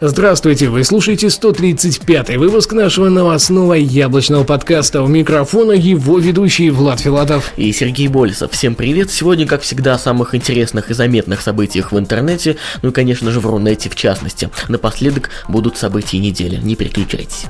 Здравствуйте, вы слушаете 135-й выпуск нашего новостного яблочного подкаста. У микрофона его ведущий Влад Филатов. И Сергей Болесов. Всем привет. Сегодня, как всегда, о самых интересных и заметных событиях в интернете, ну и, конечно же, в Рунете в частности. Напоследок будут события недели. Не переключайтесь.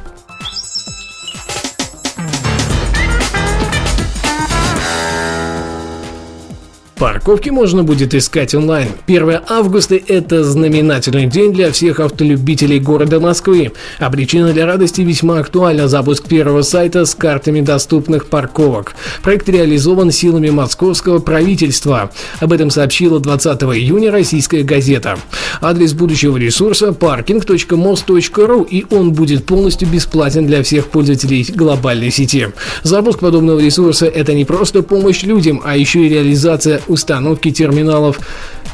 Парковки можно будет искать онлайн. 1 августа – это знаменательный день для всех автолюбителей города Москвы. А причина для радости весьма актуальна – запуск первого сайта с картами доступных парковок. Проект реализован силами московского правительства. Об этом сообщила 20 июня российская газета. Адрес будущего ресурса – parking.most.ru и он будет полностью бесплатен для всех пользователей глобальной сети. Запуск подобного ресурса – это не просто помощь людям, а еще и реализация установки терминалов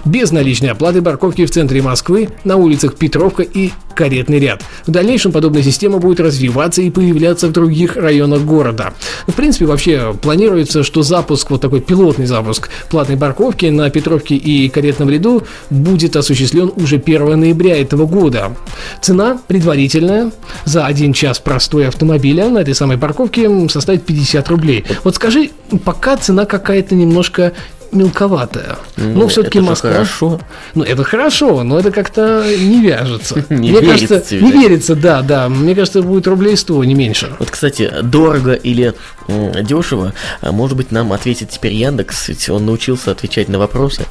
без наличной оплаты парковки в центре Москвы, на улицах Петровка и Каретный ряд. В дальнейшем подобная система будет развиваться и появляться в других районах города. В принципе, вообще планируется, что запуск, вот такой пилотный запуск платной парковки на Петровке и Каретном ряду будет осуществлен уже 1 ноября этого года. Цена предварительная за один час простой автомобиля на этой самой парковке составит 50 рублей. Вот скажи, пока цена какая-то немножко мелковатая. Ну, но все-таки Москва. хорошо. Ну, это хорошо, но это как-то не вяжется. Не Мне верится кажется, тебе. не верится, да, да. Мне кажется, будет рублей 100, не меньше. Вот, кстати, дорого или дешево, а, может быть, нам ответит теперь Яндекс, ведь он научился отвечать на вопросы.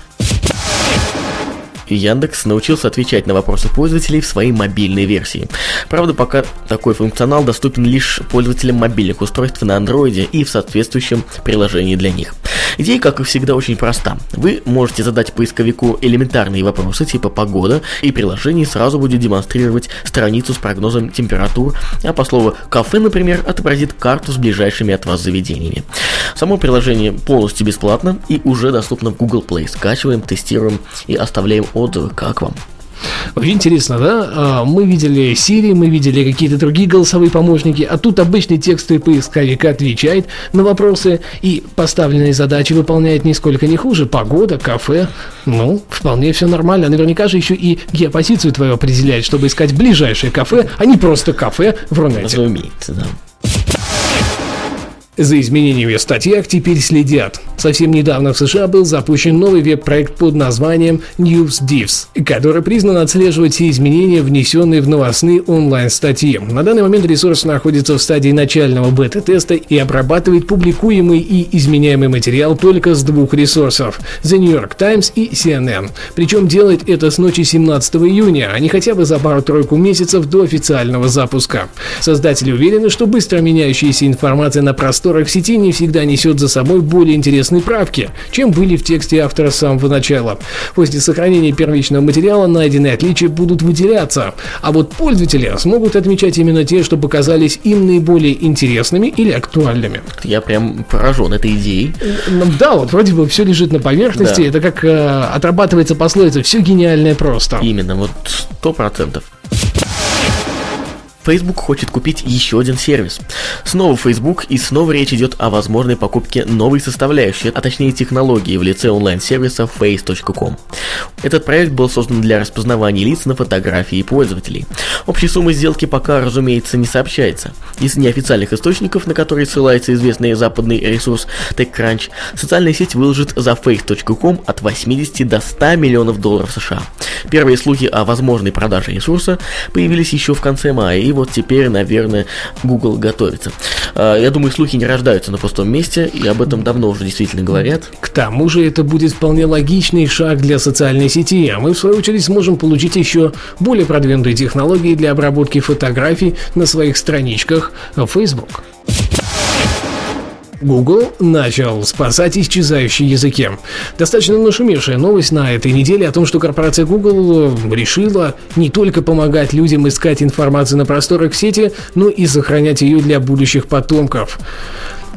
Яндекс научился отвечать на вопросы пользователей в своей мобильной версии. Правда, пока такой функционал доступен лишь пользователям мобильных устройств на андроиде и в соответствующем приложении для них. Идея, как и всегда, очень проста. Вы можете задать поисковику элементарные вопросы типа погода, и приложение сразу будет демонстрировать страницу с прогнозом температур, а по слову кафе, например, отобразит карту с ближайшими от вас заведениями. Само приложение полностью бесплатно и уже доступно в Google Play. Скачиваем, тестируем и оставляем отзывы, как вам. Вообще интересно, да? А, Мы видели Siri, мы видели какие-то другие голосовые помощники, а тут обычный текстовый поисковик отвечает на вопросы и поставленные задачи выполняет нисколько не хуже. Погода, кафе, ну, вполне все нормально. Наверняка же еще и геопозицию твою определяет, чтобы искать ближайшее кафе, а не просто кафе в Рунете. Разумеется, да. За изменениями в статьях теперь следят. Совсем недавно в США был запущен новый веб-проект под названием NewsDivs, который признан отслеживать все изменения, внесенные в новостные онлайн-статьи. На данный момент ресурс находится в стадии начального бета-теста и обрабатывает публикуемый и изменяемый материал только с двух ресурсов – The New York Times и CNN. Причем делает это с ночи 17 июня, а не хотя бы за пару-тройку месяцев до официального запуска. Создатели уверены, что быстро меняющаяся информация на просторах сети не всегда несет за собой более интересные правки, чем были в тексте автора с самого начала. После сохранения первичного материала найденные отличия будут выделяться, а вот пользователи смогут отмечать именно те, что показались им наиболее интересными или актуальными. Я прям поражен этой идеей. Ну, Да, вот вроде бы все лежит на поверхности, Да. это как э, отрабатывается пословица «все гениальное просто». Именно, вот сто процентов. Facebook хочет купить еще один сервис. Снова Facebook и снова речь идет о возможной покупке новой составляющей, а точнее технологии в лице онлайн-сервиса face.com. Этот проект был создан для распознавания лиц на фотографии пользователей. Общей суммы сделки пока, разумеется, не сообщается. Из неофициальных источников, на которые ссылается известный западный ресурс TechCrunch, социальная сеть выложит за face.com от 80 до 100 миллионов долларов США. Первые слухи о возможной продаже ресурса появились еще в конце мая, и вот теперь, наверное, Google готовится. А, Я думаю, слухи не рождаются на пустом месте, и об этом давно уже действительно говорят. К тому же это будет вполне логичный шаг для социальной сети, а мы в свою очередь сможем получить еще более продвинутые технологии для обработки фотографий на своих страничках в Facebook. Google начал спасать исчезающие языки. Достаточно нашумевшая новость на этой неделе о том, что корпорация Google решила не только помогать людям искать информацию на просторах сети, но и сохранять ее для будущих потомков.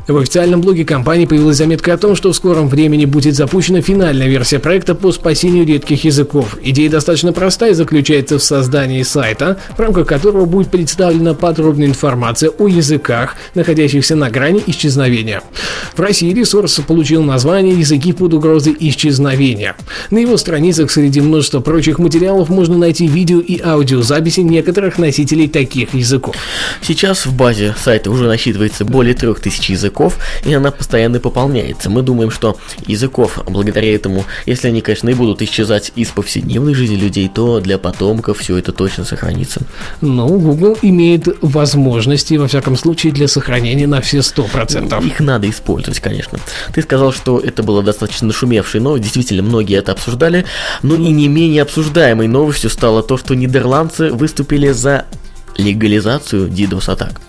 В официальном блоге компании появилась заметка о том, что в скором времени будет запущена финальная версия проекта по спасению редких языков. Идея достаточно простая и заключается в создании сайта, в рамках которого будет представлена подробная информация о языках, находящихся на грани исчезновения. В России ресурс получил название «Языки под угрозой исчезновения». На его страницах среди множества прочих материалов можно найти видео и аудиозаписи некоторых носителей таких языков. Сейчас в базе сайта уже насчитывается более трех тысяч языков, языков, и она постоянно пополняется. Мы думаем, что языков, благодаря этому, если они, конечно, и будут исчезать из повседневной жизни людей, то для потомков все это точно сохранится. Ну, Google имеет возможности, во всяком случае, для сохранения на все сто процентов. Их надо использовать, конечно. Ты сказал, что это было достаточно шумевшей но действительно, многие это обсуждали, но и не менее обсуждаемой новостью стало то, что нидерландцы выступили за легализацию DDoS-атак.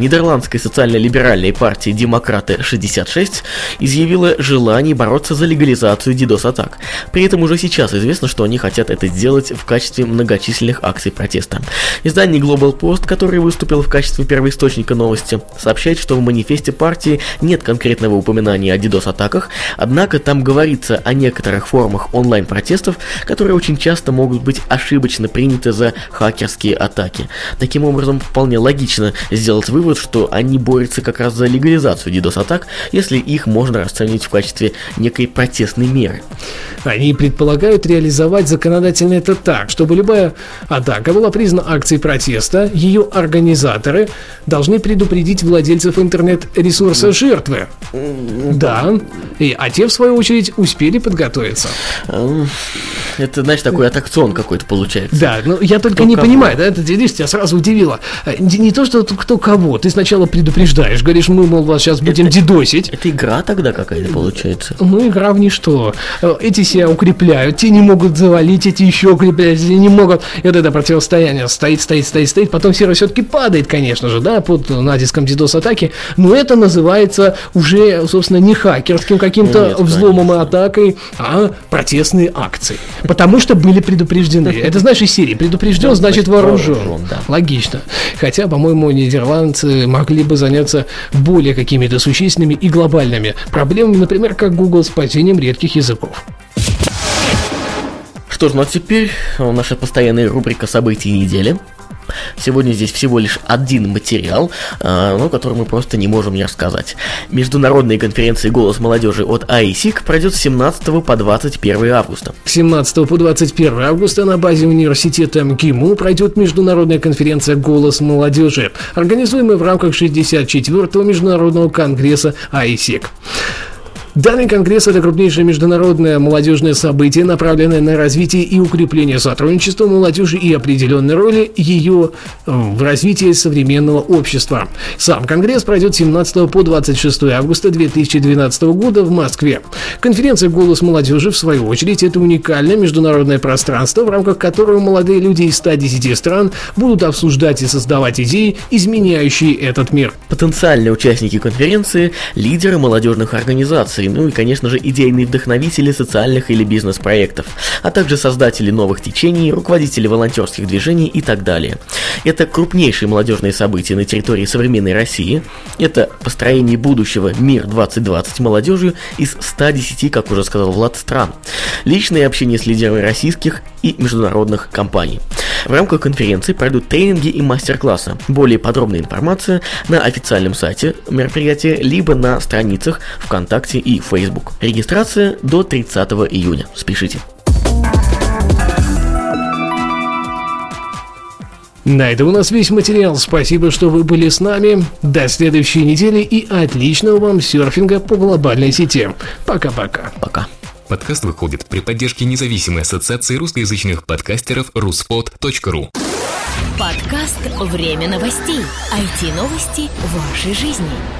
Нидерландской социально-либеральной партии «Демократы-66» изъявила желание бороться за легализацию DDoS-атак. При этом уже сейчас известно, что они хотят это сделать в качестве многочисленных акций протеста. Издание Global Post, который выступил в качестве первоисточника новости, сообщает, что в манифесте партии нет конкретного упоминания о DDoS-атаках, однако там говорится о некоторых формах онлайн-протестов, которые очень часто могут быть ошибочно приняты за хакерские атаки. Таким образом, вполне логично сделать вывод, вывод, что они борются как раз за легализацию DDoS-атак, если их можно расценивать в качестве некой протестной меры. Они предполагают реализовать законодательно это так, чтобы любая атака была признана акцией протеста, ее организаторы должны предупредить владельцев интернет-ресурса жертвы. Да, и, а те, в свою очередь, успели подготовиться. Это, знаешь, такой аттракцион какой-то получается. Да, но я только кто не кого. понимаю, да, это, видишь, тебя сразу удивило. Э, не, не то, что кто кого, ты сначала предупреждаешь, говоришь, мы, мол, вас сейчас будем это, дедосить. Это игра тогда какая-то получается? Ну, игра в ничто. Э, эти себя укрепляют, те не могут завалить, эти еще укрепляют, эти не могут. И вот это противостояние стоит, стоит, стоит, стоит, потом сервер все-таки падает, конечно же, да, под натиском DDoS-атаки, но это называется уже, собственно, не хакерским каким-то ну, взломом конечно. и атакой, а протестные акции. Потому что были предупреждены. Это знаешь из серии. Предупрежден, значит вооружен. Логично. Хотя, по-моему, нидерландцы могли бы заняться более какими-то существенными и глобальными проблемами, например, как Google с падением редких языков. Что ж, ну а теперь наша постоянная рубрика событий недели. Сегодня здесь всего лишь один материал, э, ну, который мы просто не можем не рассказать. Международная конференция «Голос молодежи» от АИСИК пройдет с 17 по 21 августа. С 17 по 21 августа на базе университета МГИМО пройдет международная конференция «Голос молодежи», организуемая в рамках 64-го международного конгресса АИСИК. Данный конгресс – это крупнейшее международное молодежное событие, направленное на развитие и укрепление сотрудничества молодежи и определенной роли ее э, в развитии современного общества. Сам конгресс пройдет 17 по 26 августа 2012 года в Москве. Конференция «Голос молодежи», в свою очередь, это уникальное международное пространство, в рамках которого молодые люди из 110 стран будут обсуждать и создавать идеи, изменяющие этот мир. Потенциальные участники конференции – лидеры молодежных организаций, инноваций, ну и, конечно же, идейные вдохновители социальных или бизнес-проектов, а также создатели новых течений, руководители волонтерских движений и так далее. Это крупнейшие молодежные события на территории современной России. Это построение будущего «Мир 2020» молодежью из 110, как уже сказал Влад, стран. Личное общение с лидерами российских и международных компаний. В рамках конференции пройдут тренинги и мастер-классы. Более подробная информация на официальном сайте мероприятия, либо на страницах ВКонтакте и Facebook. Регистрация до 30 июня. Спешите. На этом у нас весь материал. Спасибо, что вы были с нами. До следующей недели и отличного вам серфинга по глобальной сети. Пока-пока. Пока. Подкаст выходит при поддержке независимой ассоциации русскоязычных подкастеров ruspod.ru. Подкаст «Время новостей». IT-новости вашей жизни.